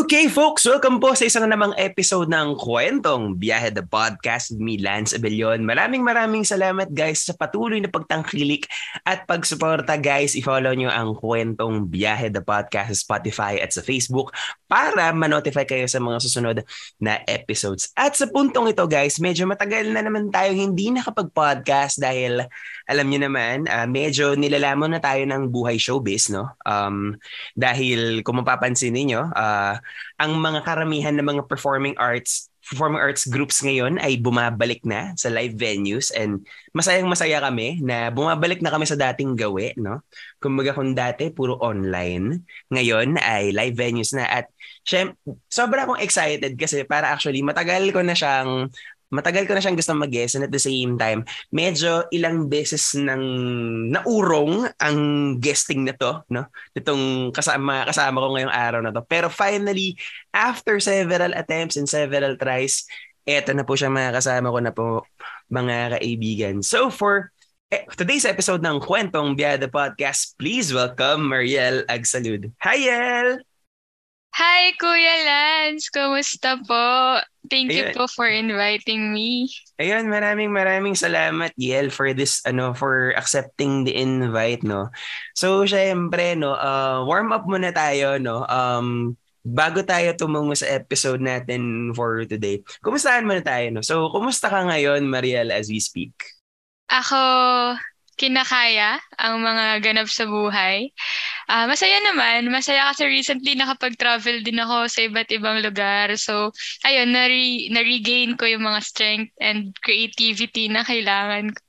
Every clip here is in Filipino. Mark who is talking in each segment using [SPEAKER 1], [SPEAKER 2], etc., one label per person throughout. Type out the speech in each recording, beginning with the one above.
[SPEAKER 1] Okay folks, welcome po sa isang namang episode ng Kwentong Biyahe the Podcast with me, Lance Abellion. Maraming maraming salamat guys sa patuloy na pagtangkilik at pagsuporta guys. I-follow nyo ang Kwentong Biyahe the Podcast sa Spotify at sa Facebook para ma-notify kayo sa mga susunod na episodes. At sa puntong ito guys, medyo matagal na naman tayo hindi nakapag-podcast dahil alam niyo naman, uh, medyo nilalamon na tayo ng buhay showbiz, no? Um, dahil kung mapapansin niyo, uh, ang mga karamihan ng mga performing arts performing arts groups ngayon ay bumabalik na sa live venues and masayang masaya kami na bumabalik na kami sa dating gawi, no? Kumbaga kung dati puro online, ngayon ay live venues na at syem, sobra akong excited kasi para actually matagal ko na siyang matagal ko na siyang gusto mag-guest and at the same time, medyo ilang beses nang naurong ang guesting na to, no? Itong kasama, kasama ko ngayong araw na to. Pero finally, after several attempts and several tries, eto na po siya mga kasama ko na po, mga kaibigan. So for eh, today's episode ng Kwentong Biyada Podcast, please welcome Mariel Agsalud. Hi, Yel!
[SPEAKER 2] Hi, Kuya Lance! Kumusta po? Thank you po for inviting me.
[SPEAKER 1] Ayun, maraming maraming salamat, Yel, for this, ano, for accepting the invite, no? So, syempre, no, uh, warm up muna tayo, no? Um, bago tayo tumungo sa episode natin for today, kumustahan muna tayo, no? So, kumusta ka ngayon, Mariel, as we speak?
[SPEAKER 2] Ako, kinakaya ang mga ganap sa buhay. Uh, masaya naman. Masaya kasi recently nakapag-travel din ako sa iba't ibang lugar. So, ayun, na-re- na-regain ko yung mga strength and creativity na kailangan ko.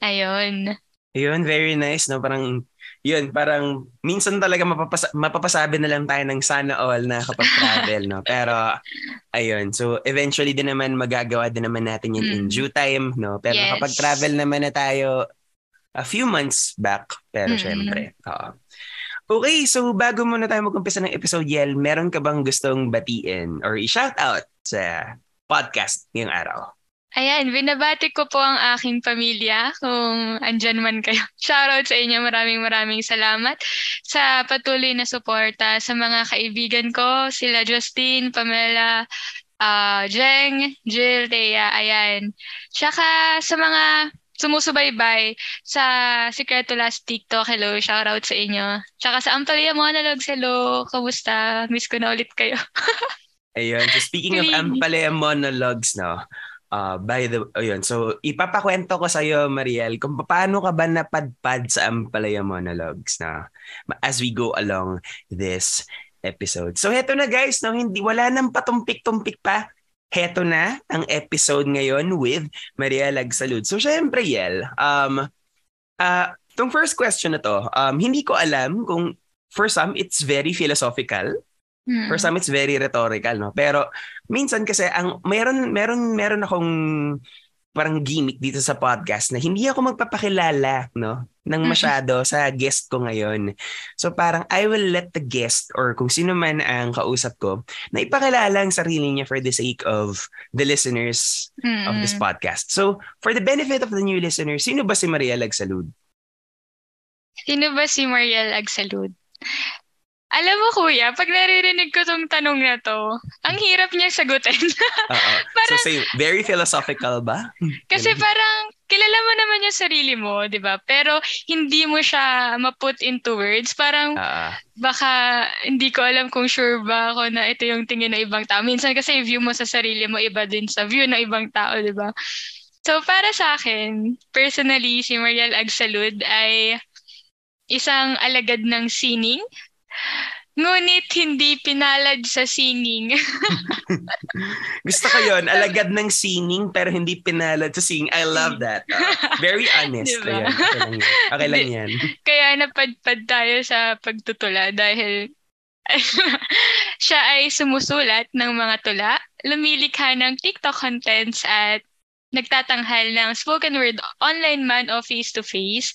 [SPEAKER 2] Ayun.
[SPEAKER 1] Ayun, very nice, no? Parang, yun, parang minsan talaga mapapasa- mapapasabi na lang tayo ng sana all na kapag travel, no? Pero, ayun. So, eventually din naman magagawa din naman natin yun mm. in due time, no? Pero yes. kapag travel naman na tayo, a few months back. Pero mm-hmm. syempre, oo. Okay, so bago muna tayo mag-umpisa ng episode, Yel, meron ka bang gustong batiin or i-shout out sa podcast ngayong araw?
[SPEAKER 2] Ayan, binabati ko po ang aking pamilya kung andyan man kayo. Shoutout sa inyo, maraming maraming salamat sa patuloy na suporta sa mga kaibigan ko, sila Justin, Pamela, uh, Jeng, Jill, Thea, ayan. Tsaka sa mga sumusubaybay sa Secreto Last TikTok. Hello, shout out sa inyo. Tsaka sa Ampalia Monologues, hello. Kamusta? Miss ko na ulit kayo.
[SPEAKER 1] Ayun. So speaking of Ampalia Monologues, no? Uh, by the ayun, so ipapakwento ko sa iyo Mariel kung paano ka ba napadpad sa Ampalaya Monologues na as we go along this episode. So heto na guys, no, hindi wala nang patumpik-tumpik pa heto na ang episode ngayon with Maria Lagsalud. So syempre, Yel, um, uh, tong first question na to, um, hindi ko alam kung for some, it's very philosophical. Hmm. For some, it's very rhetorical, no? Pero minsan kasi, ang meron, meron, meron akong parang gimmick dito sa podcast na hindi ako magpapakilala no ng masyado sa guest ko ngayon. So parang I will let the guest or kung sino man ang kausap ko na ipakilala ang sarili niya for the sake of the listeners mm-hmm. of this podcast. So for the benefit of the new listeners, sino ba si Mariel Agsalud?
[SPEAKER 2] Sino ba si Mariel Agsalud? Alam mo kuya, pag naririnig ko tong tanong na to, ang hirap niya sagutin.
[SPEAKER 1] Oo. parang, so say, very philosophical ba?
[SPEAKER 2] Kasi parang kilala mo naman yung sarili mo, di ba? Pero hindi mo siya ma-put into words. Parang uh, baka hindi ko alam kung sure ba ako na ito yung tingin ng ibang tao. Minsan kasi view mo sa sarili mo iba din sa view ng ibang tao, di ba? So para sa akin, personally, si Mariel Agsalud ay isang alagad ng sining Ngunit hindi pinalad sa singing.
[SPEAKER 1] Gusto ko yon alagad ng singing pero hindi pinalad sa singing. I love that. Uh, very honest. Diba? Ayan, okay lang yan. Okay lang yan.
[SPEAKER 2] Kaya napadpad tayo sa pagtutula dahil siya ay sumusulat ng mga tula, lumilikha ng TikTok contents at nagtatanghal ng spoken word online man o face-to-face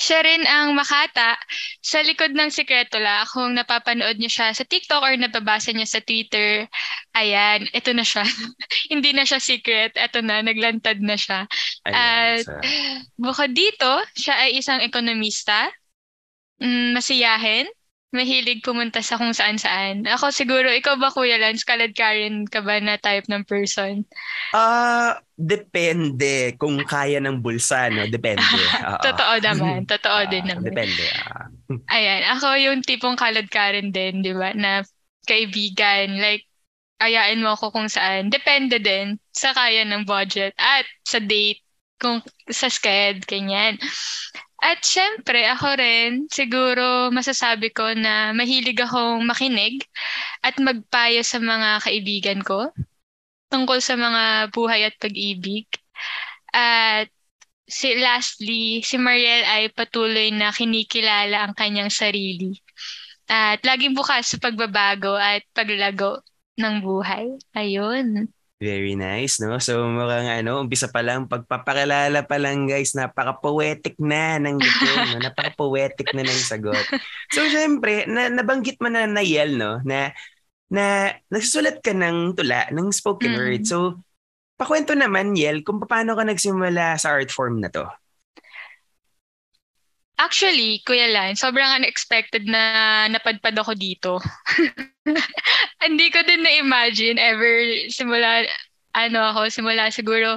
[SPEAKER 2] Siya rin ang Makata sa likod ng Sikretula. Kung napapanood niyo siya sa TikTok or nababasa niyo sa Twitter, ayan, ito na siya. Hindi na siya secret. Ito na, naglantad na siya.
[SPEAKER 1] Ayan,
[SPEAKER 2] At
[SPEAKER 1] so,
[SPEAKER 2] bukod dito, siya ay isang ekonomista, mm, masiyahin, mahilig pumunta sa kung saan-saan. Ako siguro, ikaw ba Kuya Lance, kalad Karen ka ba na type ng person?
[SPEAKER 1] Ah, depende kung kaya ng bulsa, no? Depende. Oo.
[SPEAKER 2] Totoo naman, totoo
[SPEAKER 1] Ah,
[SPEAKER 2] din naman.
[SPEAKER 1] Depende. ah.
[SPEAKER 2] Ayan, ako yung tipong kalad Karen din, di ba? Na kaibigan, like, ayain mo ako kung saan. Depende din sa kaya ng budget at sa date, kung sa sked, ganyan. At syempre, ako rin, siguro masasabi ko na mahilig akong makinig at magpayo sa mga kaibigan ko tungkol sa mga buhay at pag-ibig. At si lastly, si Mariel ay patuloy na kinikilala ang kanyang sarili. At laging bukas sa pagbabago at paglago ng buhay. Ayun.
[SPEAKER 1] Very nice, no? So, mukhang ano, umpisa pa lang, pagpapakilala pa lang, guys, napaka-poetic na ng dating, no? Napaka-poetic na ng sagot. So, syempre, na, nabanggit mo na na Yel, no? Na, na nagsusulat ka ng tula, ng spoken
[SPEAKER 2] Mm.
[SPEAKER 1] word. So, pakwento naman, Yel, kung paano ka nagsimula sa art form na to.
[SPEAKER 2] Actually, Kuya Lan, sobrang unexpected na napadpad ako dito. Hindi ko din na-imagine ever simula, ano ako, simula siguro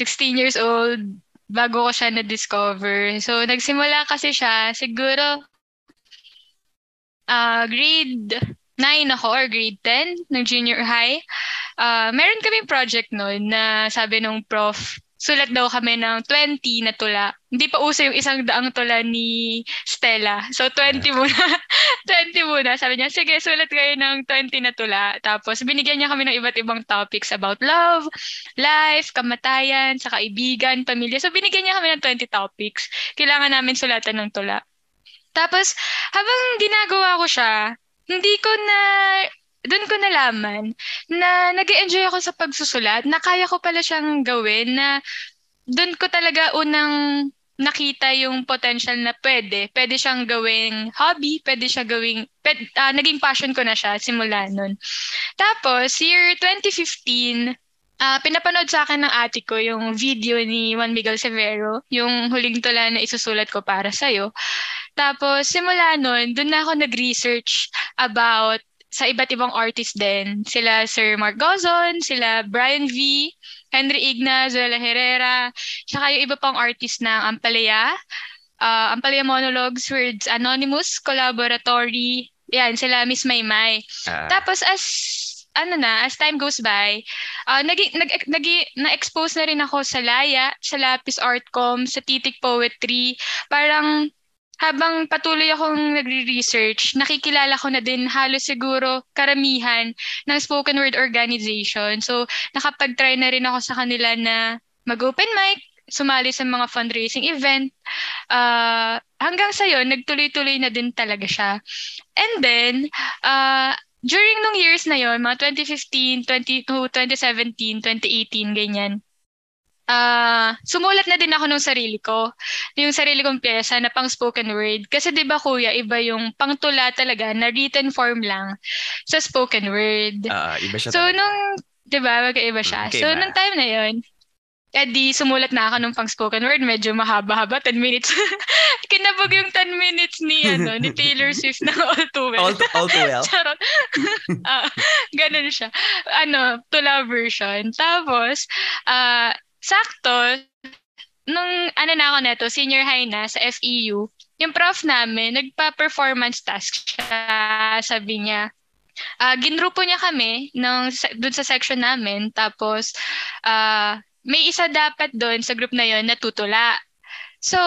[SPEAKER 2] 16 years old bago ko siya na-discover. So, nagsimula kasi siya siguro ah grade 9 ako or grade 10 ng junior high. Ah, meron kaming project noon na sabi nung prof, sulat daw kami ng 20 na tula. Hindi pa uso yung isang daang tula ni Stella. So 20 muna. 20 muna. Sabi niya, sige, sulat kayo ng 20 na tula. Tapos binigyan niya kami ng iba't ibang topics about love, life, kamatayan, sa kaibigan, pamilya. So binigyan niya kami ng 20 topics. Kailangan namin sulatan ng tula. Tapos habang ginagawa ko siya, hindi ko na doon ko nalaman na nag enjoy ako sa pagsusulat, na kaya ko pala siyang gawin, na doon ko talaga unang nakita yung potential na pwede. Pwede siyang gawing hobby, pwede siya gawing, pwede, ah, naging passion ko na siya simula nun. Tapos, year 2015, ah pinapanood sa akin ng ate ko yung video ni Juan Miguel Severo, yung huling tula na isusulat ko para sa'yo. Tapos, simula nun, doon na ako nag-research about sa iba't ibang artist din. Sila Sir Mark Gozon, sila Brian V, Henry Ignaz, Zuela Herrera, tsaka yung iba pang artist na Ampalaya, uh, Ampalaya Monologues, Words Anonymous, Collaboratory, yan, sila Miss Maymay.
[SPEAKER 1] Ah,
[SPEAKER 2] Tapos as ano na, as time goes by, uh, nag, nag, nag, na-expose na rin ako sa Laya, sa Lapis Artcom, sa Titik Poetry. Parang habang patuloy akong nagre-research, nakikilala ko na din halos siguro karamihan ng spoken word organization. So, nakapag-try na rin ako sa kanila na mag-open mic, sumali sa mga fundraising event. Uh, hanggang sa yon nagtuloy-tuloy na din talaga siya. And then, uh, during nung years na yon mga 2015, 20, 2017, 2018, ganyan, Ah, sumulat na din ako ng sarili ko. Yung sarili kong pyesa na pang spoken word. Kasi 'di ba kuya, iba yung pangtula talaga na written form lang sa spoken word.
[SPEAKER 1] ah, iba siya
[SPEAKER 2] So
[SPEAKER 1] talaga.
[SPEAKER 2] nung 'di ba, magkaiba siya.
[SPEAKER 1] Mm,
[SPEAKER 2] So
[SPEAKER 1] magkaiba.
[SPEAKER 2] nung time na 'yon, eh di sumulat na ako ng pang spoken word, medyo mahaba-haba, 10 minutes. Kinabog yung 10 minutes ni ano, ni Taylor Swift ng All Too Well.
[SPEAKER 1] All, all too well.
[SPEAKER 2] Charot. Ah, ganun siya. Ano, tula version. Tapos, ah, sakto, nung ano na ako neto, senior high na sa FEU, yung prof namin, nagpa-performance task siya. Sabi niya, ah ginrupo niya kami ng, dun sa section namin. Tapos, ah may isa dapat doon sa group na yon na tutula. So,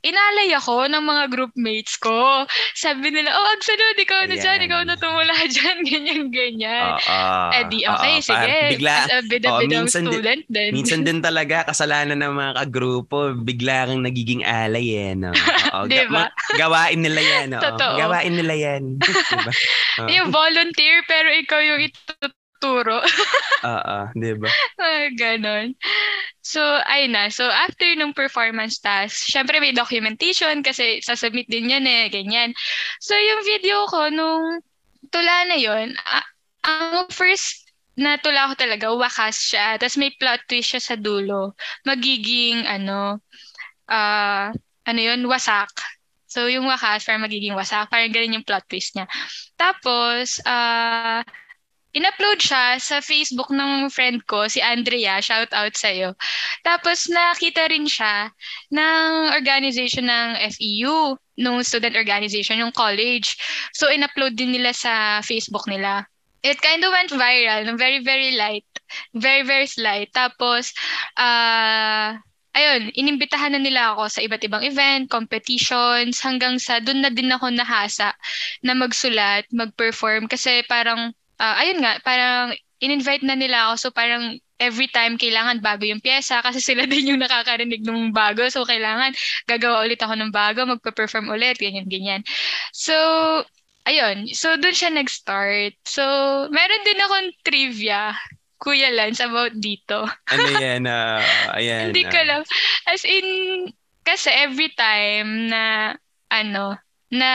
[SPEAKER 2] inalay ako ng mga groupmates ko. Sabi nila, oh, Agsalud, ikaw na dyan,
[SPEAKER 1] Ayan.
[SPEAKER 2] ikaw na tumula dyan, ganyan-ganyan.
[SPEAKER 1] Oo.
[SPEAKER 2] eh di, okay,
[SPEAKER 1] oo,
[SPEAKER 2] sige.
[SPEAKER 1] Bigla,
[SPEAKER 2] As a bida-bidang
[SPEAKER 1] minsan din-
[SPEAKER 2] student din.
[SPEAKER 1] minsan din talaga kasalanan ng mga kagrupo, bigla kang nagiging alay eh. No? Oo,
[SPEAKER 2] Di ba?
[SPEAKER 1] ma- gawain nila yan. Oo.
[SPEAKER 2] Totoo.
[SPEAKER 1] Gawain nila yan. diba? Oo.
[SPEAKER 2] yung volunteer, pero ikaw yung magturo.
[SPEAKER 1] Oo, di ba?
[SPEAKER 2] ganon. So, ayun na. So, after nung performance task, syempre may documentation kasi sasubmit din yan eh, ganyan. So, yung video ko nung tula na yon uh, ang first na tula ko talaga, wakas siya. Tapos may plot twist siya sa dulo. Magiging, ano, uh, ano yun, wasak. So, yung wakas, parang magiging wasak. Parang ganun yung plot twist niya. Tapos, uh, in-upload siya sa Facebook ng friend ko, si Andrea, shout out sa'yo. Tapos nakita rin siya ng organization ng FEU, nung student organization, yung college. So in-upload din nila sa Facebook nila. It kind of went viral, very, very light. Very, very slight. Tapos, uh, ayun, inimbitahan na nila ako sa iba't ibang event, competitions, hanggang sa doon na din ako nahasa na magsulat, mag-perform. Kasi parang uh, ayun nga, parang in-invite na nila ako. So parang every time kailangan bago yung pyesa kasi sila din yung nakakarinig ng bago. So kailangan gagawa ulit ako ng bago, magpa-perform ulit, ganyan-ganyan. So, ayun. So, doon siya nag-start. So, meron din akong trivia Kuya Lance about dito.
[SPEAKER 1] ano yan? Uh, ayan.
[SPEAKER 2] Hindi ko lang. As in, kasi every time na, ano, na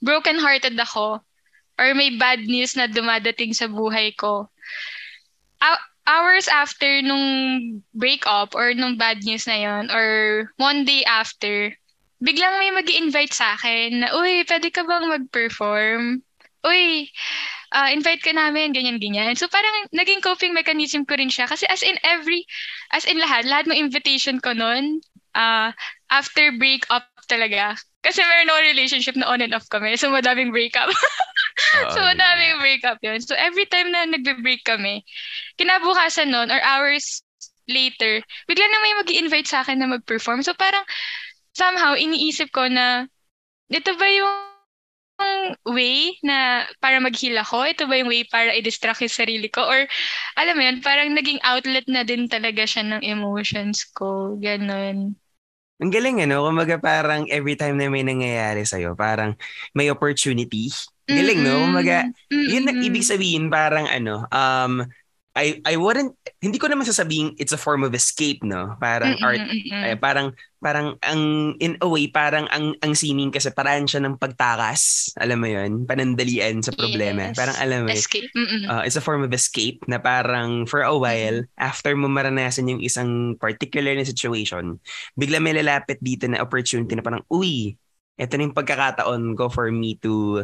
[SPEAKER 2] broken-hearted ako, or may bad news na dumadating sa buhay ko, hours after nung breakup or nung bad news na yon or one day after, biglang may mag invite sa akin na, uy, pwede ka bang mag-perform? Uy, uh, invite ka namin, ganyan-ganyan. So parang naging coping mechanism ko rin siya. Kasi as in every, as in lahat, lahat ng invitation ko noon, uh, after breakup talaga, kasi meron ako relationship na on and off kami. So madaming breakup. so, madaming breakup yun. So, every time na nagbe-break kami, kinabukasan nun, or hours later, bigla na may mag invite sa akin na mag-perform. So, parang, somehow, iniisip ko na, ito ba yung way na para mag-heal ako? Ito ba yung way para i-distract yung sarili ko? Or, alam mo yun, parang naging outlet na din talaga siya ng emotions ko. Ganon.
[SPEAKER 1] Ang galing ano, kumaga parang every time na may nangyayari sa'yo, parang may opportunity Galing, no? Kumaga, yun na ibig sabihin parang ano, um, I I wouldn't hindi ko naman sasabihin it's a form of escape no? Parang mm-mm, art Ay, parang parang ang in a way parang ang ang sining kasi paraan siya ng pagtakas. Alam mo yun? Panandalian sa problema. Yes. parang alam mo
[SPEAKER 2] escape.
[SPEAKER 1] Uh, it's a form of escape na parang for a while after mo maranasan yung isang particular na situation bigla may lalapit dito na opportunity na parang uy ito na yung pagkakataon ko for me to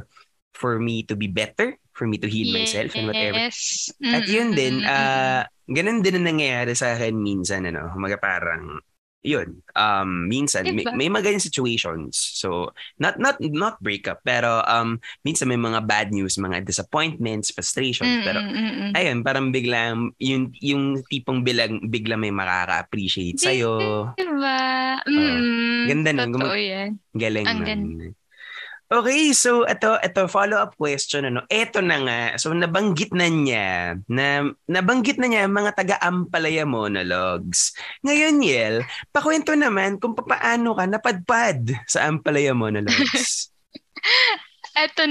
[SPEAKER 1] for me to be better, for me to heal yes. myself and whatever. Mm-hmm. At yun din, uh, ganun din ang nangyayari sa akin minsan, ano, mga parang, yun, um, minsan, diba? may, may mga situations. So, not, not, not breakup, pero um, minsan may mga bad news, mga disappointments, frustrations, mm-hmm. pero, ayun, parang biglang, yung, yung tipong bilang, bigla may makaka-appreciate sa'yo.
[SPEAKER 2] Diba?
[SPEAKER 1] Mm, uh, ganda nun.
[SPEAKER 2] Totoo Gumag- yan.
[SPEAKER 1] Galing Ang nun. Okay, so ito ito follow-up question ano. Ito na nga. So nabanggit na niya na nabanggit na niya mga taga-Ampalaya monologues. Ngayon, Yel, pakwento naman kung paano ka napadpad sa Ampalaya monologues.
[SPEAKER 2] ito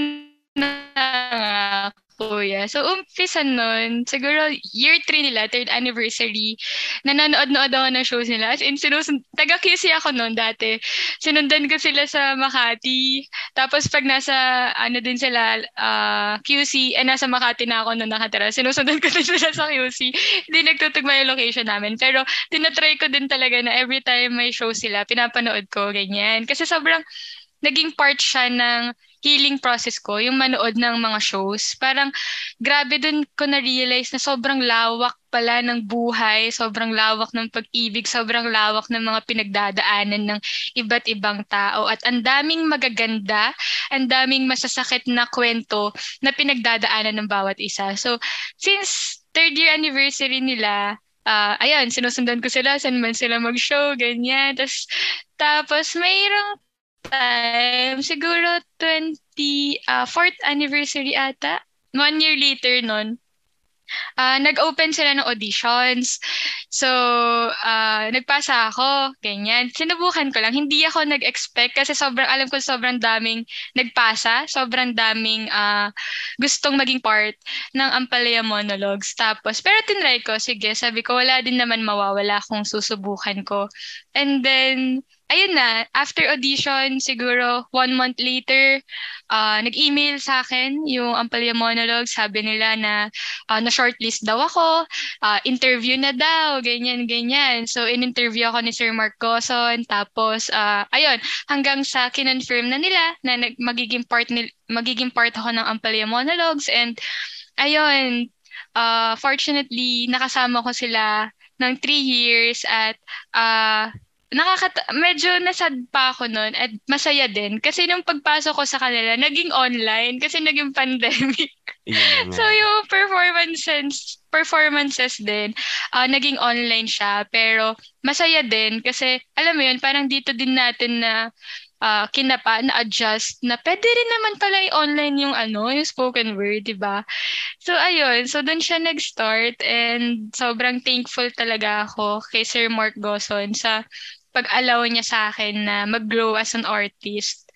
[SPEAKER 2] na nga kuya. So, umpisa nun, siguro year 3 nila, third anniversary, nanonood-nood ako ng shows nila. As in, sinusund- taga-QC ako noon dati. Sinundan ko sila sa Makati. Tapos pag nasa, ano din sila, uh, ah, QC, eh nasa Makati na ako noon nakatira. Sinusundan ko din sila sa QC. Hindi nagtutugma yung location namin. Pero, tinatry ko din talaga na every time may show sila, pinapanood ko, ganyan. Kasi sobrang, naging part siya ng healing process ko, yung manood ng mga shows. Parang grabe dun ko na-realize na sobrang lawak pala ng buhay, sobrang lawak ng pag-ibig, sobrang lawak ng mga pinagdadaanan ng iba't ibang tao. At ang daming magaganda, ang daming masasakit na kwento na pinagdadaanan ng bawat isa. So, since third year anniversary nila, uh, ayan, sinusundan ko sila, saan man sila mag-show, ganyan. Tapos, tapos mayroong time, siguro 20, uh, fourth anniversary ata. One year later nun, uh, nag-open sila ng auditions. So, uh, nagpasa ako, ganyan. Sinubukan ko lang. Hindi ako nag-expect kasi sobrang, alam ko sobrang daming nagpasa, sobrang daming uh, gustong maging part ng Ampalaya Monologues. Tapos, pero tinry ko, sige, sabi ko, wala din naman mawawala kung susubukan ko. And then, ayun na, after audition, siguro one month later, uh, nag-email sa akin yung Ampalya Monologue. Sabi nila na uh, na-shortlist daw ako, uh, interview na daw, ganyan, ganyan. So, in-interview ako ni Sir Mark Goson. Tapos, uh, ayun, hanggang sa kinonfirm na nila na nag- magiging part, ni- magiging part ako ng Ampalya Monologues. And, ayun, uh, fortunately, nakasama ko sila ng three years at uh, nakakata medyo nasad pa ako noon at masaya din kasi nung pagpasok ko sa kanila naging online kasi naging pandemic. Yeah, so yung performances performances din uh, naging online siya pero masaya din kasi alam mo yun parang dito din natin na uh, kinapa, na-adjust na pwede rin naman pala i-online yung ano, yung spoken word, di ba? So, ayun. So, doon siya nag-start and sobrang thankful talaga ako kay Sir Mark Goson sa pag-allow niya sa akin na mag-grow as an artist.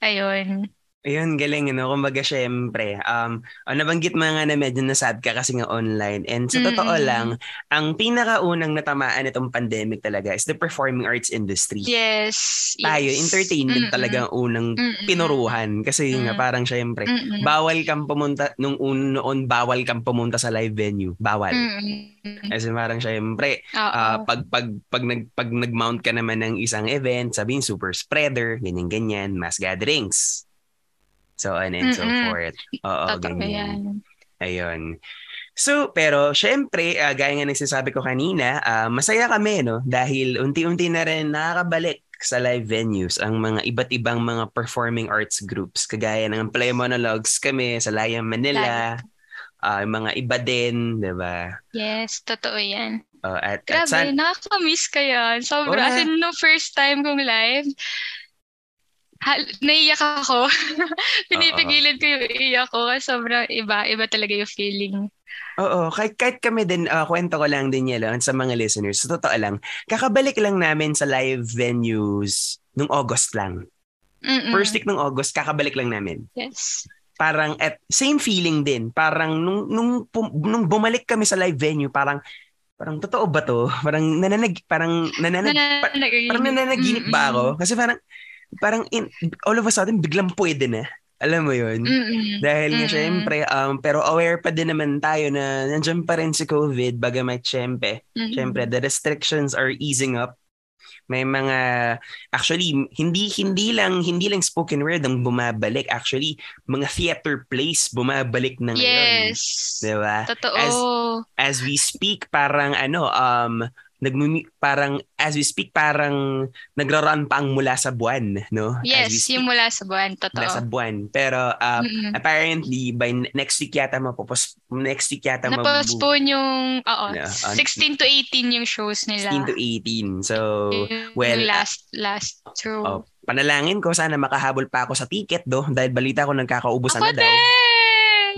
[SPEAKER 2] Ayun.
[SPEAKER 1] Ayun, galing, no? Kumbaga, syempre, um, oh, nabanggit mo nga na medyo nasad ka kasi nga online. And sa totoo mm-hmm. lang, ang pinakaunang natamaan itong pandemic talaga is the performing arts industry.
[SPEAKER 2] Yes.
[SPEAKER 1] Tayo,
[SPEAKER 2] yes.
[SPEAKER 1] entertainment mm-hmm. talaga ang unang mm-hmm. pinuruhan. Kasi mm-hmm. nga, parang syempre, mm-hmm. bawal kang pumunta, nung un, noon, bawal kang pumunta sa live venue. Bawal. Mm-hmm. Kasi parang syempre, uh, pag, pag, pag, nag, pag nag-mount ka naman ng isang event, sabihin super spreader, ganyan-ganyan, mass gatherings So on and Mm-mm. so forth. Oo, Totoo ganyan. Yan. Ayun. So, pero syempre, uh, gaya nga ng sinasabi ko kanina, uh, masaya kami, no? Dahil unti-unti na rin nakakabalik sa live venues ang mga iba't ibang mga performing arts groups. Kagaya ng Play Monologues kami sa Layang Manila. Uh, mga iba din, di ba?
[SPEAKER 2] Yes, totoo yan.
[SPEAKER 1] Uh, at,
[SPEAKER 2] Grabe, at san- nakakamiss ka yan. Sobra. Oh, As in, no first time kong live, hal, naiyak ako. Pinipigilan ko yung iyak ko kasi sobrang iba. Iba talaga yung feeling.
[SPEAKER 1] Oo, kahit, kahit kami din, uh, kwento ko lang din yan sa mga listeners. Sa totoo lang, kakabalik lang namin sa live venues nung August lang. Mm-mm. First week ng August, kakabalik lang namin.
[SPEAKER 2] Yes.
[SPEAKER 1] Parang at same feeling din. Parang nung nung nung bumalik kami sa live venue, parang parang totoo ba to? Parang nananag parang nananag, nananag parang nananaginip ba ako? Kasi parang parang in, all of a sudden biglang pwede na. Alam mo yun? Mm-mm. Dahil nga Mm-mm. syempre, um, pero aware pa din naman tayo na nandiyan pa rin si COVID, bagamat syempre, Mm-mm. syempre, the restrictions are easing up. May mga, actually, hindi hindi lang hindi lang spoken word ang bumabalik. Actually, mga theater plays bumabalik na ngayon.
[SPEAKER 2] Yes.
[SPEAKER 1] Diba?
[SPEAKER 2] Totoo.
[SPEAKER 1] As, as we speak, parang ano, um, nagmumi parang as we speak parang nagra-run pa ang mula sa buwan no?
[SPEAKER 2] Yes yung mula sa buwan totoo.
[SPEAKER 1] Mula sa buwan. Pero uh, mm-hmm. apparently by next week yata mapopos next week yata
[SPEAKER 2] na-postpone yung oo no, uh, 16 to 18 yung shows nila.
[SPEAKER 1] 16 to 18 so well
[SPEAKER 2] yung last last so oh,
[SPEAKER 1] panalangin ko sana makahabol pa ako sa ticket do? Dahil balita ko nagkakaubusan
[SPEAKER 2] na
[SPEAKER 1] daw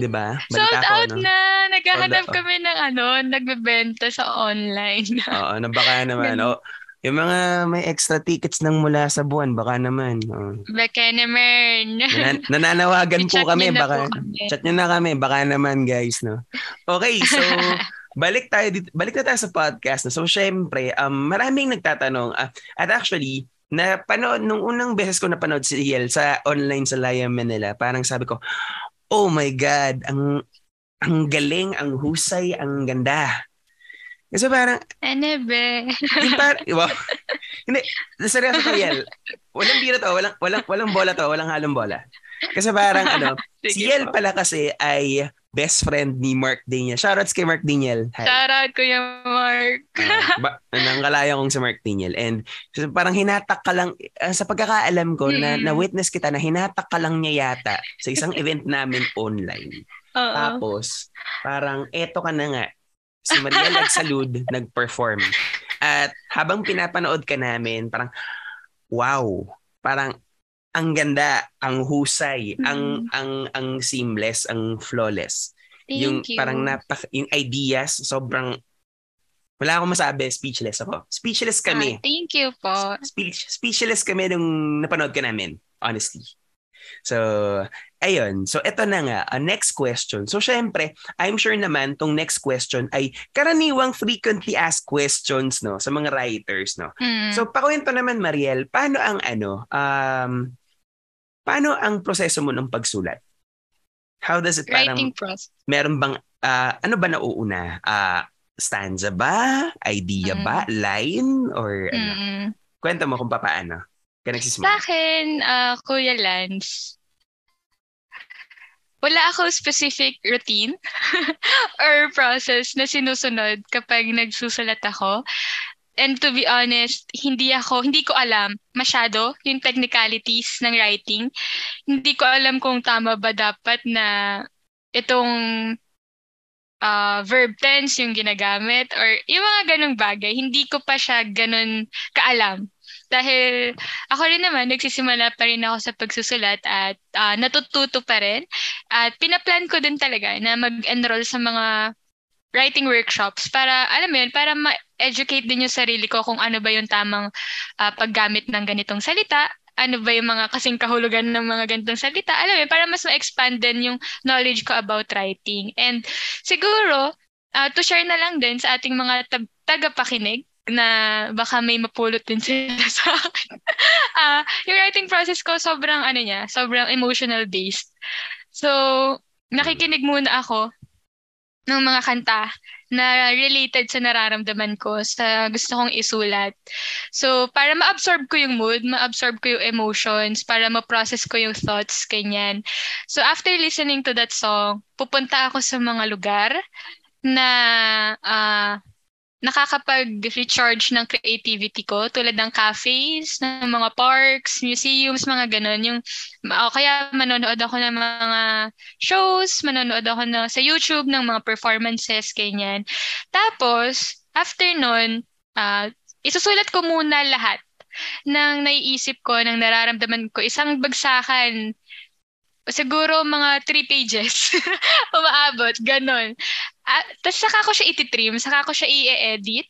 [SPEAKER 1] 'di ba
[SPEAKER 2] sold out no? na naghahanap kami ng ano, nagbebenta sa online.
[SPEAKER 1] Oo, na baka naman. oh, yung mga may extra tickets ng mula sa buwan, baka naman. Oh.
[SPEAKER 2] Baka naman.
[SPEAKER 1] Nan- nananawagan po kami. Baka, po kami. Chat nyo na kami. Baka naman, guys. No? Okay, so balik tayo dito, balik na tayo sa podcast. No? So, syempre, um, maraming nagtatanong. Uh, at actually, na panood, nung unang beses ko napanood si Yel sa online sa Laya Manila, parang sabi ko, oh my God, ang ang galing, ang husay, ang ganda. Kasi parang...
[SPEAKER 2] Ano ba?
[SPEAKER 1] yung par, wow. Hindi, seryoso ko Yel. Walang biro to, walang, walang, walang bola to, walang halong bola. Kasi parang ano, si Yel pala kasi ay best friend ni Mark Daniel. Shoutouts kay Mark Daniel.
[SPEAKER 2] Hi. Shoutout Kuya Mark.
[SPEAKER 1] uh, ba, nangkalaya kong si Mark Daniel. And so, parang hinatak ka lang, uh, sa pagkakaalam ko, mm-hmm. na, na-witness kita na hinatak ka lang niya yata sa isang event namin online. Uh-oh. Tapos, parang eto ka na nga. Si Maria Lagsalud nag-perform. At habang pinapanood ka namin, parang, wow, parang ang ganda, ang husay, mm. ang ang ang seamless, ang flawless.
[SPEAKER 2] Thank
[SPEAKER 1] yung
[SPEAKER 2] you.
[SPEAKER 1] parang napak yung ideas sobrang wala akong masabi, speechless ako. Speechless kami.
[SPEAKER 2] Ah, thank you po.
[SPEAKER 1] Speech, speechless kami nung napanood ka namin, honestly. So, ayun. So, eto na nga, uh, next question. So, syempre, I'm sure naman tong next question ay karaniwang frequently asked questions no sa mga writers no.
[SPEAKER 2] Mm.
[SPEAKER 1] So, pakwento naman Mariel, paano ang ano, um paano ang proseso mo ng pagsulat? How does it
[SPEAKER 2] writing
[SPEAKER 1] parang
[SPEAKER 2] process.
[SPEAKER 1] meron bang ah, ano ba nauuna? Ah, stanza ba? Idea
[SPEAKER 2] Mm.
[SPEAKER 1] ba? Line or ano?
[SPEAKER 2] Mm-mm.
[SPEAKER 1] Kwento mo kung paano. Ka
[SPEAKER 2] Sa akin, ah, Kuya Lance, wala ako specific routine or process na sinusunod kapag nagsusulat ako. And to be honest, hindi ako, hindi ko alam masyado yung technicalities ng writing. Hindi ko alam kung tama ba dapat na itong ah, verb tense yung ginagamit or yung mga ganong bagay. Hindi ko pa siya ganon kaalam. Dahil ako rin naman, nagsisimula pa rin ako sa pagsusulat at ah, natututo pa rin. At pinaplan ko din talaga na mag-enroll sa mga writing workshops para, alam mo yun, para ma-educate din yung sarili ko kung ano ba yung tamang ah, paggamit ng ganitong salita, ano ba yung mga kasing kahulugan ng mga ganitong salita, alam mo yun, para mas ma-expand din yung knowledge ko about writing. And siguro, ah, to share na lang din sa ating mga tab- tagapakinig, na baka may mapulot din sila sa akin. Ah, yung writing process ko sobrang ano niya, sobrang emotional based. So, nakikinig muna ako ng mga kanta na related sa nararamdaman ko, sa gusto kong isulat. So, para ma-absorb ko yung mood, ma-absorb ko yung emotions, para ma-process ko yung thoughts, ganyan. So, after listening to that song, pupunta ako sa mga lugar na ah, nakakapag-recharge ng creativity ko tulad ng cafes, ng mga parks, museums, mga ganun. Yung, o kaya manonood ako ng mga shows, manonood ako na, sa YouTube ng mga performances, ganyan. Tapos, after nun, ah, isusulat ko muna lahat ng naiisip ko, ng nararamdaman ko. Isang bagsakan, siguro mga three pages umaabot, ganun. Ah, Tapos saka ko siya ititrim, saka ko siya i-edit.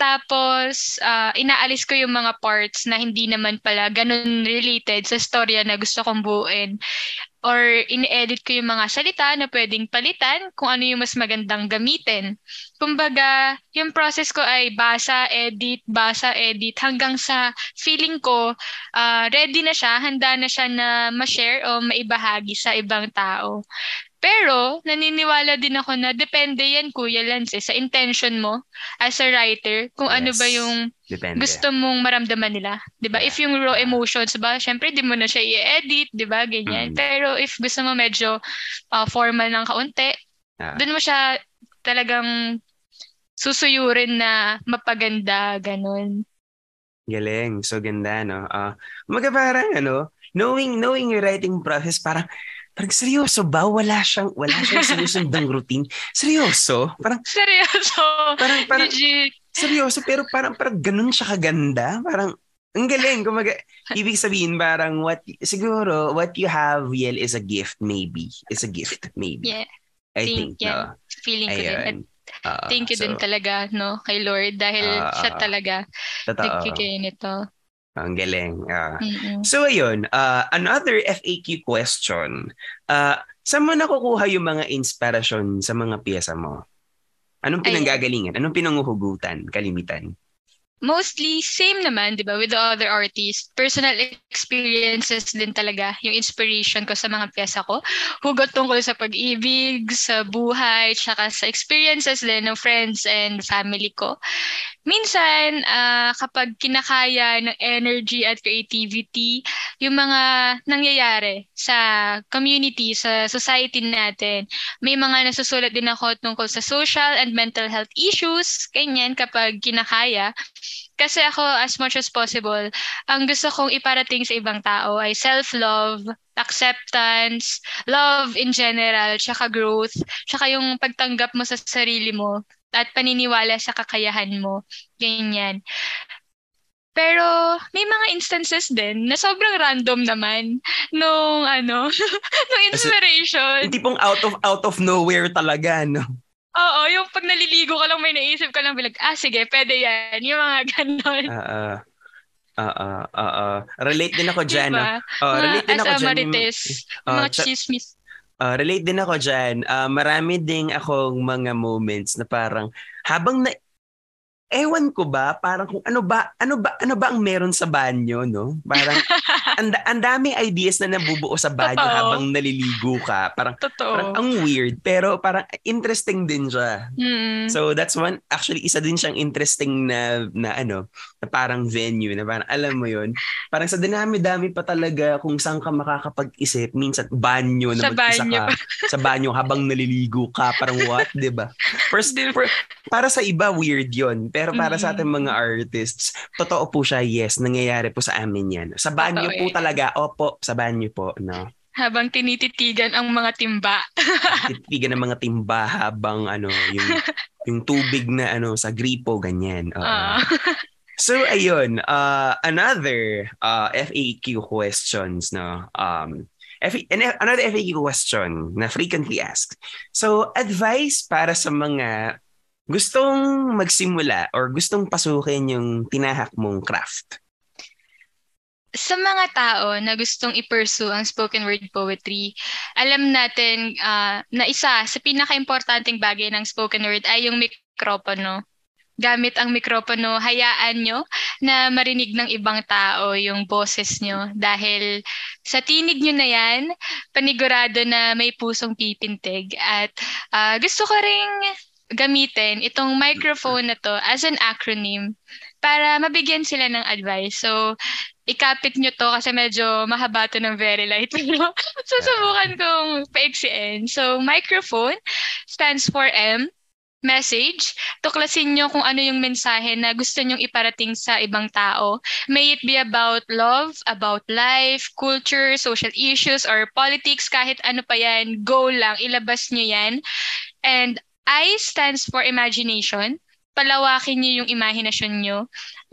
[SPEAKER 2] Tapos, ah, inaalis ko yung mga parts na hindi naman pala ganun related sa storya na gusto kong buuin. Or in-edit ko yung mga salita na pwedeng palitan kung ano yung mas magandang gamitin. Kumbaga, yung process ko ay basa, edit, basa, edit, hanggang sa feeling ko, ah, ready na siya, handa na siya na ma-share o maibahagi sa ibang tao. Pero, naniniwala din ako na depende yan, Kuya Lance, eh, sa intention mo as a writer, kung ano
[SPEAKER 1] Yes.
[SPEAKER 2] ba yung
[SPEAKER 1] Depende.
[SPEAKER 2] gusto mong maramdaman nila. ba?
[SPEAKER 1] Yeah.
[SPEAKER 2] If yung raw emotions ba, syempre di mo na siya i-edit, 'di ba? Ganyan.
[SPEAKER 1] Mm.
[SPEAKER 2] Pero if gusto mo medyo ah, formal ng kaunti,
[SPEAKER 1] Ah.
[SPEAKER 2] doon mo siya talagang susuyurin na mapaganda, ganun.
[SPEAKER 1] Galing. So ganda, no? Uh, mga parang, ano, knowing, knowing your writing process, parang, parang seryoso ba? Wala siyang, wala siyang sinusundang routine. Seryoso? Parang,
[SPEAKER 2] Seryoso.
[SPEAKER 1] parang, parang,
[SPEAKER 2] Legit.
[SPEAKER 1] seryoso, pero parang, parang ganun siya kaganda. Parang, ang galing. Kumaga, ibig sabihin, parang, what, siguro, what you have, Yel, is a gift, maybe. Is a gift, maybe.
[SPEAKER 2] Yeah.
[SPEAKER 1] I
[SPEAKER 2] think
[SPEAKER 1] think,
[SPEAKER 2] yan.
[SPEAKER 1] no?
[SPEAKER 2] Feeling ko din. At
[SPEAKER 1] Ayun. Ah,
[SPEAKER 2] thank you
[SPEAKER 1] so,
[SPEAKER 2] din talaga, no, kay Lord dahil
[SPEAKER 1] Ah,
[SPEAKER 2] siya
[SPEAKER 1] ah,
[SPEAKER 2] talaga
[SPEAKER 1] Totoo.
[SPEAKER 2] nagbigay nito.
[SPEAKER 1] Ang galing. Ah.
[SPEAKER 2] Mm-mm.
[SPEAKER 1] So ayun, uh, another FAQ question. Uh, saan mo nakukuha yung mga inspirasyon sa mga piyesa mo? Anong pinanggagalingan? Anong pinanguhugutan? Kalimitan?
[SPEAKER 2] Mostly same naman, 'di ba, with the other artists. Personal experiences din talaga yung inspiration ko sa mga pyesa ko. Hugot tungkol sa pag-ibig, sa buhay, tsaka sa experiences din ng friends and family ko. Minsan, ah, kapag kinakaya ng energy at creativity, yung mga nangyayari sa community, sa society natin, may mga nasusulat din ako tungkol sa social and mental health issues, ganyan, kapag kinakaya. Kasi ako, as much as possible, ang gusto kong iparating sa ibang tao ay self-love, acceptance, love in general, tsaka growth, tsaka yung pagtanggap mo sa sarili mo at paniniwala sa kakayahan mo. Ganyan. Pero may mga instances din na sobrang random naman nung ano, nung inspiration.
[SPEAKER 1] Yung tipong out of out of nowhere talaga, no?
[SPEAKER 2] Oo, yung pag naliligo ka lang may naisip ka lang bilag, ah sige, pwede yan. Yung mga ganon.
[SPEAKER 1] Oo. Oo, oo. Relate din ako dyan.
[SPEAKER 2] Diba?
[SPEAKER 1] no? Oh,
[SPEAKER 2] Mga
[SPEAKER 1] relate din ako
[SPEAKER 2] as a
[SPEAKER 1] dyan.
[SPEAKER 2] marites, mga
[SPEAKER 1] tsa-
[SPEAKER 2] chismis.
[SPEAKER 1] Ah, relate din ako dyan. Ah, marami ding akong mga moments na parang habang na ewan ko ba parang kung ano ba ano ba ano ba ang meron sa banyo no parang ang, ang daming ideas na nabubuo sa banyo
[SPEAKER 2] Totoo.
[SPEAKER 1] habang naliligo ka parang parang
[SPEAKER 2] Totoo.
[SPEAKER 1] ang weird pero parang interesting din siya
[SPEAKER 2] Mm.
[SPEAKER 1] So that's one actually isa din siyang interesting na na ano na parang venue na parang alam mo yun parang sa dinami-dami pa talaga kung saan ka makakapag-isip minsan banyo na
[SPEAKER 2] Sa banyo.
[SPEAKER 1] ka sa banyo habang naliligo ka parang what 'di ba First for, para sa iba weird yon pero para sa ating mga artists totoo po siya yes nangyayari po sa amin yan sa banyo
[SPEAKER 2] Totoo
[SPEAKER 1] po
[SPEAKER 2] yan.
[SPEAKER 1] talaga opo sa banyo po no
[SPEAKER 2] Habang tinititigan ang mga timba.
[SPEAKER 1] titigan ng mga timba habang ano yung yung tubig na ano sa gripo ganyan Oo.
[SPEAKER 2] Ah.
[SPEAKER 1] So ayun, uh, another uh, FAQ questions no. Um F- an- another FAQ question na frequently asked. So advice para sa mga gustong magsimula or gustong pasukin yung tinahak mong craft.
[SPEAKER 2] sa mga tao na gustong i-pursue ang spoken word poetry, alam natin ah, na isa sa pinaka-importanting bagay ng spoken word ay yung mikropono. Gamit ang mikropono, hayaan nyo na marinig ng ibang tao yung boses nyo. Dahil sa tinig nyo na yan, panigurado na may pusong pipintig. At ah, gusto ko ring gamitin itong microphone na to as an acronym para mabigyan sila ng advice. So, ikapit nyo to kasi medyo mahaba to ng very light. Pero susubukan kong paiksiin. So, microphone stands for M, message. Tuklasin nyo kung ano yung mensahe na gusto nyong iparating sa ibang tao. May it be about love, about life, culture, social issues, or politics, kahit ano pa yan, go lang, ilabas nyo yan. And I stands for imagination. Palawakin nyo yung imahinasyon nyo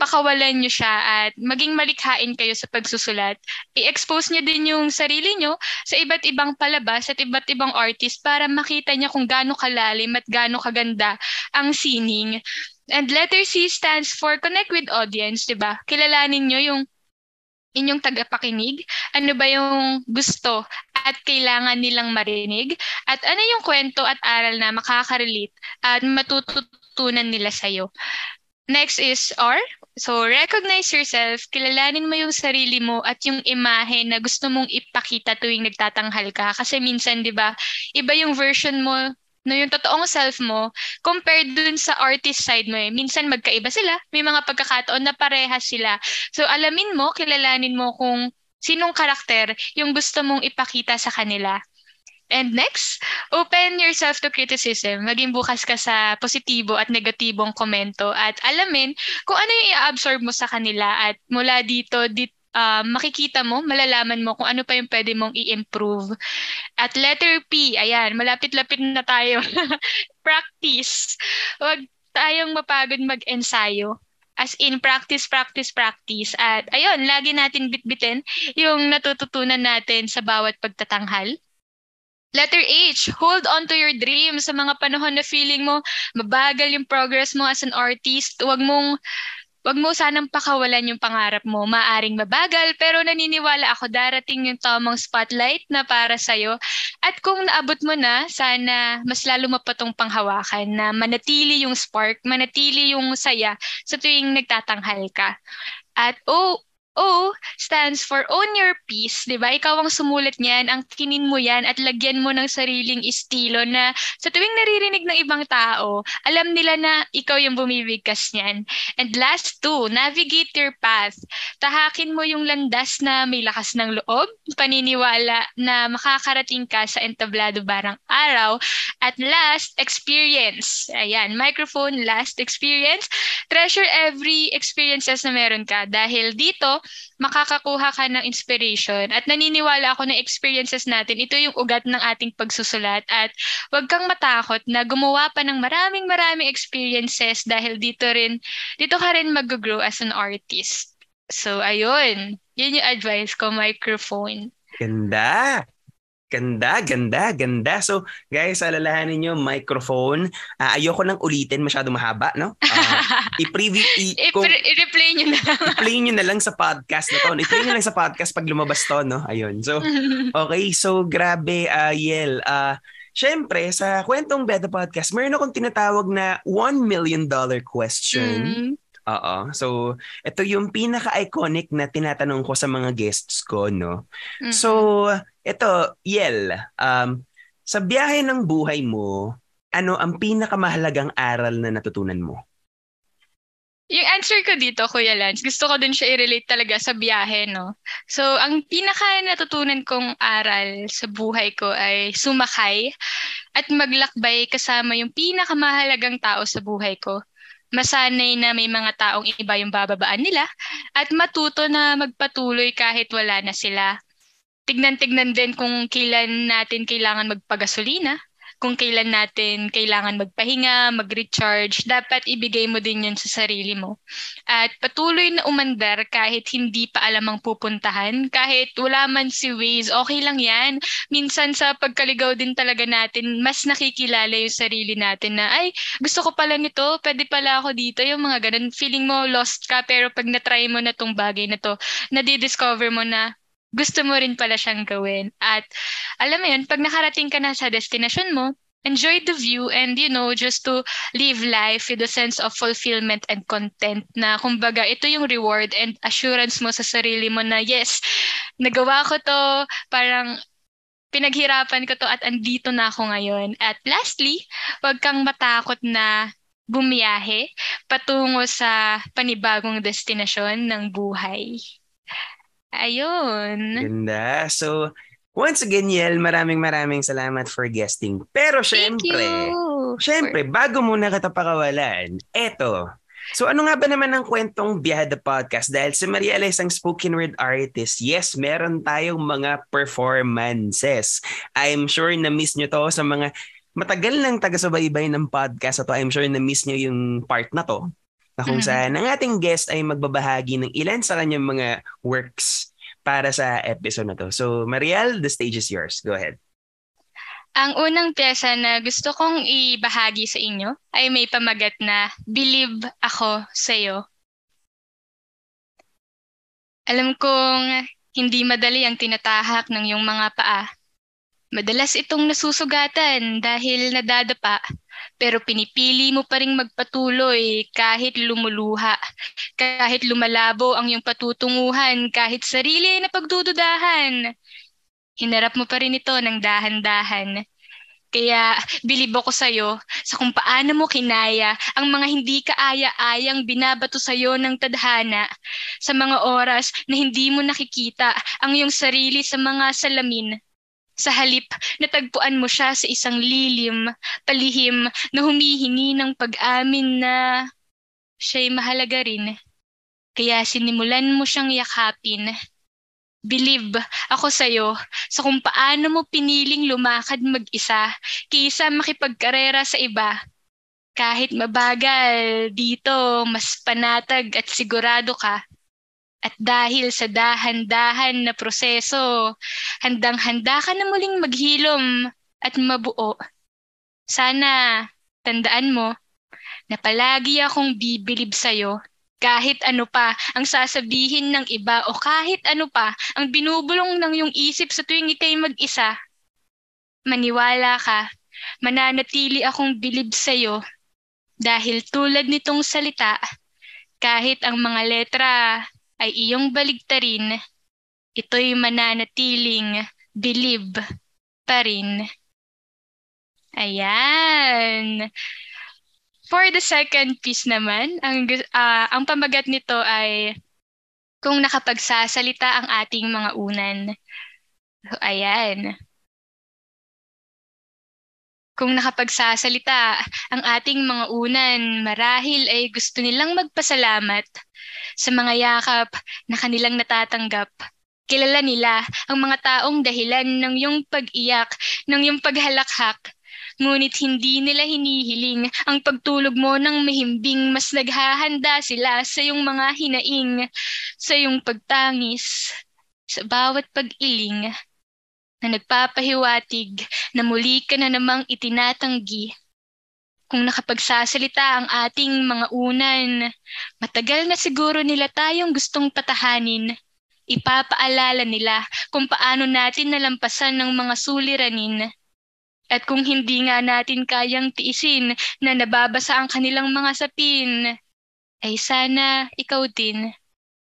[SPEAKER 2] pakawalan nyo siya at maging malikhain kayo sa pagsusulat. I-expose nyo din yung sarili nyo sa iba't ibang palabas at iba't ibang artist para makita niya kung gaano kalalim at gaano kaganda ang sining. And letter C stands for connect with audience, di ba? Kilalanin nyo yung inyong tagapakinig, ano ba yung gusto at kailangan nilang marinig, at ano yung kwento at aral na makaka-relate at matututunan nila sa'yo. Next is R. So, recognize yourself, kilalanin mo yung sarili mo at yung imahe na gusto mong ipakita tuwing nagtatanghal ka. Kasi minsan, di ba, iba yung version mo no yung totoong self mo compared dun sa artist side mo eh. Minsan magkaiba sila, may mga pagkakataon na parehas sila. So alamin mo, kilalanin mo kung sinong karakter yung gusto mong ipakita sa kanila. And next, open yourself to criticism. Maging bukas ka sa positibo at negatibong komento at alamin kung ano yung i-absorb mo sa kanila at mula dito, dit, ah, makikita mo, malalaman mo kung ano pa yung pwede mong i-improve. At letter P, ayan, malapit-lapit na tayo. Practice. Huwag tayong mapagod mag-ensayo. As in, practice, practice, practice. At ayun, lagi natin bitbitin yung natututunan natin sa bawat pagtatanghal. Letter H, hold on to your dreams sa mga panahon na feeling mo mabagal yung progress mo as an artist. Huwag mong Huwag mo sanang pakawalan yung pangarap mo. Maaring mabagal, pero naniniwala ako darating yung tamang spotlight na para sa'yo. At kung naabot mo na, sana mas lalo mo pa tong panghawakan na manatili yung spark, manatili yung saya sa tuwing nagtatanghal ka. At oh, O stands for own your piece, di ba? Ikaw ang sumulat niyan, ang kinin mo yan at lagyan mo ng sariling estilo na sa tuwing naririnig ng ibang tao, alam nila na ikaw yung bumibigkas niyan. And last two, navigate your path. Tahakin mo yung landas na may lakas ng loob, paniniwala na makakarating ka sa entablado barang araw. At last, experience. Ayan, microphone, last experience. Treasure every experiences na meron ka dahil dito, makakakuha ka ng inspiration at naniniwala ako na experiences natin, ito yung ugat ng ating pagsusulat at huwag kang matakot na gumawa pa ng maraming maraming experiences dahil dito rin, dito ka rin mag-grow as an artist. So, ayun. Yun yung advice ko, microphone.
[SPEAKER 1] Ganda. Ganda, ganda, ganda. So, guys, alalahanin nyo, microphone. Uh, ayoko nang ulitin, masyado mahaba, no? Uh, i-preview, i-
[SPEAKER 2] kung, i-replay nyo na lang.
[SPEAKER 1] i-play nyo na lang sa podcast na to. I-play nyo lang sa podcast pag lumabas to, no? Ayun. So, okay. So, grabe, uh, Yel. Uh, Siyempre, sa kwentong Beta Podcast, meron akong tinatawag na $1 million question. Mm. Oo. So, ito yung pinaka-iconic na tinatanong ko sa mga guests ko, no? Mm-hmm. So, ito, Yel, um, sa biyahe ng buhay mo, ano ang pinakamahalagang aral na natutunan mo?
[SPEAKER 2] Yung answer ko dito, Kuya Lance, gusto ko din siya i-relate talaga sa biyahe, no? So, ang pinaka natutunan kong aral sa buhay ko ay sumakay at maglakbay kasama yung pinakamahalagang tao sa buhay ko. Masanay na may mga taong iba yung bababaan nila at matuto na magpatuloy kahit wala na sila. Tignan-tignan din kung kailan natin kailangan magpagasolina kung kailan natin kailangan magpahinga, mag-recharge, dapat ibigay mo din yun sa sarili mo. At patuloy na umandar kahit hindi pa alam ang pupuntahan, kahit wala man si Waze, okay lang yan. Minsan sa pagkaligaw din talaga natin, mas nakikilala yung sarili natin na, ay, gusto ko pala nito, pwede pala ako dito, yung mga ganun. Feeling mo lost ka, pero pag na-try mo na tong bagay na to, nadidiscover mo na, gusto mo rin pala siyang gawin. At alam mo yun, pag nakarating ka na sa destination mo, enjoy the view and you know just to live life with a sense of fulfillment and content na kumbaga ito yung reward and assurance mo sa sarili mo na yes nagawa ko to parang pinaghirapan ko to at andito na ako ngayon at lastly wag kang matakot na bumiyahe patungo sa panibagong destinasyon ng buhay Ayun.
[SPEAKER 1] Ganda. So, once again, Yel, maraming maraming salamat for guesting. Pero syempre, syempre, bago muna kita pakawalan, eto, So ano nga ba naman ang kwentong Biyahe the Podcast? Dahil si Mariela isang spoken word artist, yes, meron tayong mga performances. I'm sure na miss nyo to sa mga matagal nang taga-subaybay ng podcast na to. I'm sure na miss nyo yung part na to na kung mm-hmm. saan ang ating guest ay magbabahagi ng ilan sa kanyang mga works para sa episode na to. So, Mariel, the stage is yours. Go ahead.
[SPEAKER 2] Ang unang pyesa na gusto kong ibahagi sa inyo ay may pamagat na Believe Ako Sa'yo. Alam kong hindi madali ang tinatahak ng iyong mga paa. Madalas itong nasusugatan dahil nadadapa pero pinipili mo pa rin magpatuloy kahit lumuluha, kahit lumalabo ang iyong patutunguhan, kahit sarili na pagdududahan. Hinarap mo pa rin ito ng dahan-dahan. Kaya bilib ako sa'yo sa kung paano mo kinaya ang mga hindi kaaya-ayang binabato sa'yo ng tadhana sa mga oras na hindi mo nakikita ang iyong sarili sa mga salamin sa halip, natagpuan mo siya sa isang lilim, palihim na humihingi ng pag-amin na siya'y mahalaga rin. Kaya sinimulan mo siyang yakapin. Believe ako sa'yo sa kung paano mo piniling lumakad mag-isa kaysa makipagkarera sa iba. Kahit mabagal, dito mas panatag at sigurado ka at dahil sa dahan-dahan na proseso, handang-handa ka na muling maghilom at mabuo. Sana tandaan mo na palagi akong bibilib sa'yo kahit ano pa ang sasabihin ng iba o kahit ano pa ang binubulong ng iyong isip sa tuwing ikay mag-isa. Maniwala ka, mananatili akong bilib sa'yo dahil tulad nitong salita, kahit ang mga letra ay iyong baligtarin, ito'y mananatiling believe pa rin. Ayan. For the second piece naman, ang, uh, ang pamagat nito ay kung nakapagsasalita ang ating mga unan. So, ayan. Kung nakapagsasalita ang ating mga unan, marahil ay gusto nilang magpasalamat sa mga yakap na kanilang natatanggap. Kilala nila ang mga taong dahilan ng iyong pag-iyak, ng iyong paghalakhak. ngunit hindi nila hinihiling ang pagtulog mo ng mahimbing mas naghahanda sila sa iyong mga hinaing, sa iyong pagtangis, sa bawat pag-iling na nagpapahiwatig na muli ka na namang itinatanggi. Kung nakapagsasalita ang ating mga unan, matagal na siguro nila tayong gustong patahanin ipapaalala nila kung paano natin nalampasan ng mga suliranin. At kung hindi nga natin kayang tiisin na nababasa ang kanilang mga sapin, ay sana ikaw din,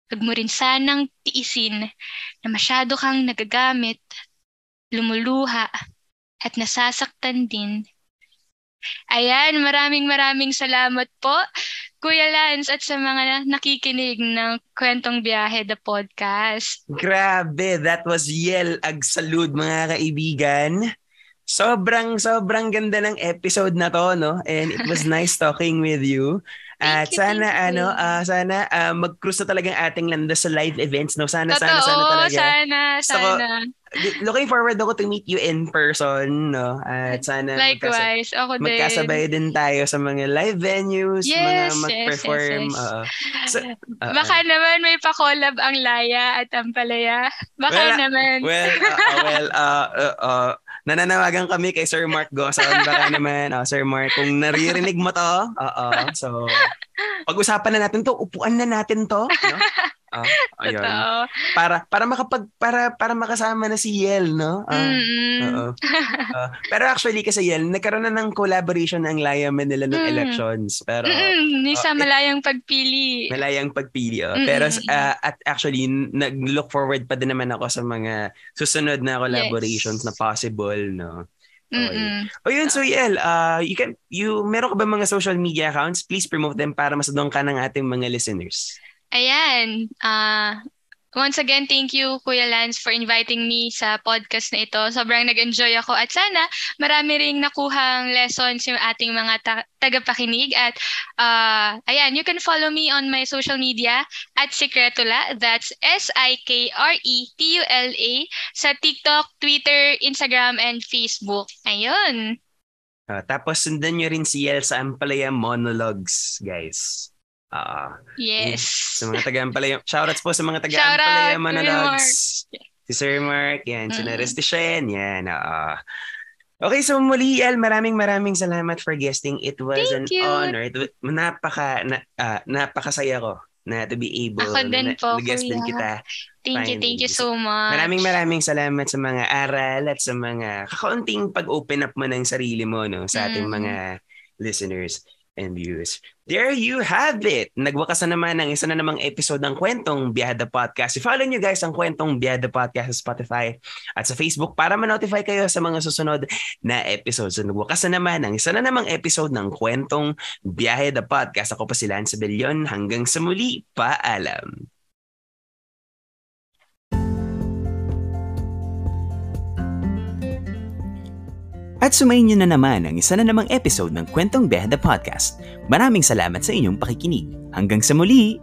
[SPEAKER 2] huwag mo rin sanang tiisin na masyado kang nagagamit, lumuluha, at nasasaktan din. Ayan, maraming maraming salamat po Kuya Lance at sa mga nakikinig ng Kwentong Biyahe, the podcast.
[SPEAKER 1] Grabe, that was Yel Agsalud mga kaibigan. Sobrang, sobrang ganda ng episode na to, no? And it was nice talking with you. At you, sana ano, uh, sana uh, mag-cruise na talagang ating landas sa live events, no? Sana,
[SPEAKER 2] Totoo,
[SPEAKER 1] sana, sana talaga.
[SPEAKER 2] sana, sana.
[SPEAKER 1] So, looking forward ako to meet you in person, no? At sana
[SPEAKER 2] Likewise, magkasa- ako din.
[SPEAKER 1] Magkasabay din tayo sa mga live venues,
[SPEAKER 2] yes,
[SPEAKER 1] mga mag-perform.
[SPEAKER 2] Yes, yes, yes.
[SPEAKER 1] Uh, so, uh,
[SPEAKER 2] Baka naman may pa-collab ang Laya at ang Palaya. Baka
[SPEAKER 1] well,
[SPEAKER 2] naman.
[SPEAKER 1] Well, uh, uh, well, uh, uh, uh, nananawagan kami kay Sir Mark Gosan. Baka naman, uh, Sir Mark, kung naririnig mo to, oo, so pag-usapan na natin to, upuan na natin to, no? Oh, ayun.
[SPEAKER 2] Totoo.
[SPEAKER 1] Para para makapag para para makasama na si Yel, no? Uh,
[SPEAKER 2] mm
[SPEAKER 1] Oo. Uh, pero actually kasi Yel, nagkaroon na ng collaboration ang Laya Manila ng mm. elections. Pero
[SPEAKER 2] mm ni sa uh, malayang pagpili.
[SPEAKER 1] Malayang pagpili. Oh. Pero uh, at actually nag-look forward pa din naman ako sa mga susunod na collaborations yes. na possible, no? Okay. O yun, so Yel, uh, you can, you, meron ka ba mga social media accounts? Please promote them para masadong ka ng ating mga listeners.
[SPEAKER 2] Ayan. Uh, once again, thank you, Kuya Lance, for inviting me sa podcast na ito. Sobrang nag-enjoy ako at sana marami ring nakuhang lessons yung ating mga ta- tagapakinig. At uh, ayan, you can follow me on my social media at Secretula. That's S-I-K-R-E-T-U-L-A sa TikTok, Twitter, Instagram, and Facebook. Ayun.
[SPEAKER 1] Uh, tapos sundan nyo rin si Yel sa Ampalaya Monologues, guys. Uh,
[SPEAKER 2] yes.
[SPEAKER 1] Sa mga taga-Ampalaya. Shoutouts po sa mga taga-Ampalaya Monologues. Si Sir Mark, yan. Si Naristishen, yan. Uh, okay, so muli, El, maraming maraming salamat for guesting. It was
[SPEAKER 2] Thank
[SPEAKER 1] an
[SPEAKER 2] you.
[SPEAKER 1] honor. It was, napaka, na, uh, napakasaya ko na to be able
[SPEAKER 2] Ako din
[SPEAKER 1] na,
[SPEAKER 2] po,
[SPEAKER 1] guest din kita.
[SPEAKER 2] Thank you, thank you so much.
[SPEAKER 1] Maraming maraming salamat sa mga aral at sa mga kakaunting pag-open up mo ng sarili mo no sa ating mm. mga listeners and viewers. There you have it. Nagwakas na naman ang isa na namang episode ng Kwentong Biyada Podcast. I-follow nyo guys ang Kwentong Biyada Podcast sa Spotify at sa Facebook para ma-notify kayo sa mga susunod na episodes. So, nagwakas na naman ang isa na namang episode ng Kwentong Biyahe the Podcast. Ako pa si Lance Bellion. Hanggang sa muli, paalam. At sumayin nyo na naman ang isa na namang episode ng Kwentong Behda Podcast. Maraming salamat sa inyong pakikinig. Hanggang sa muli!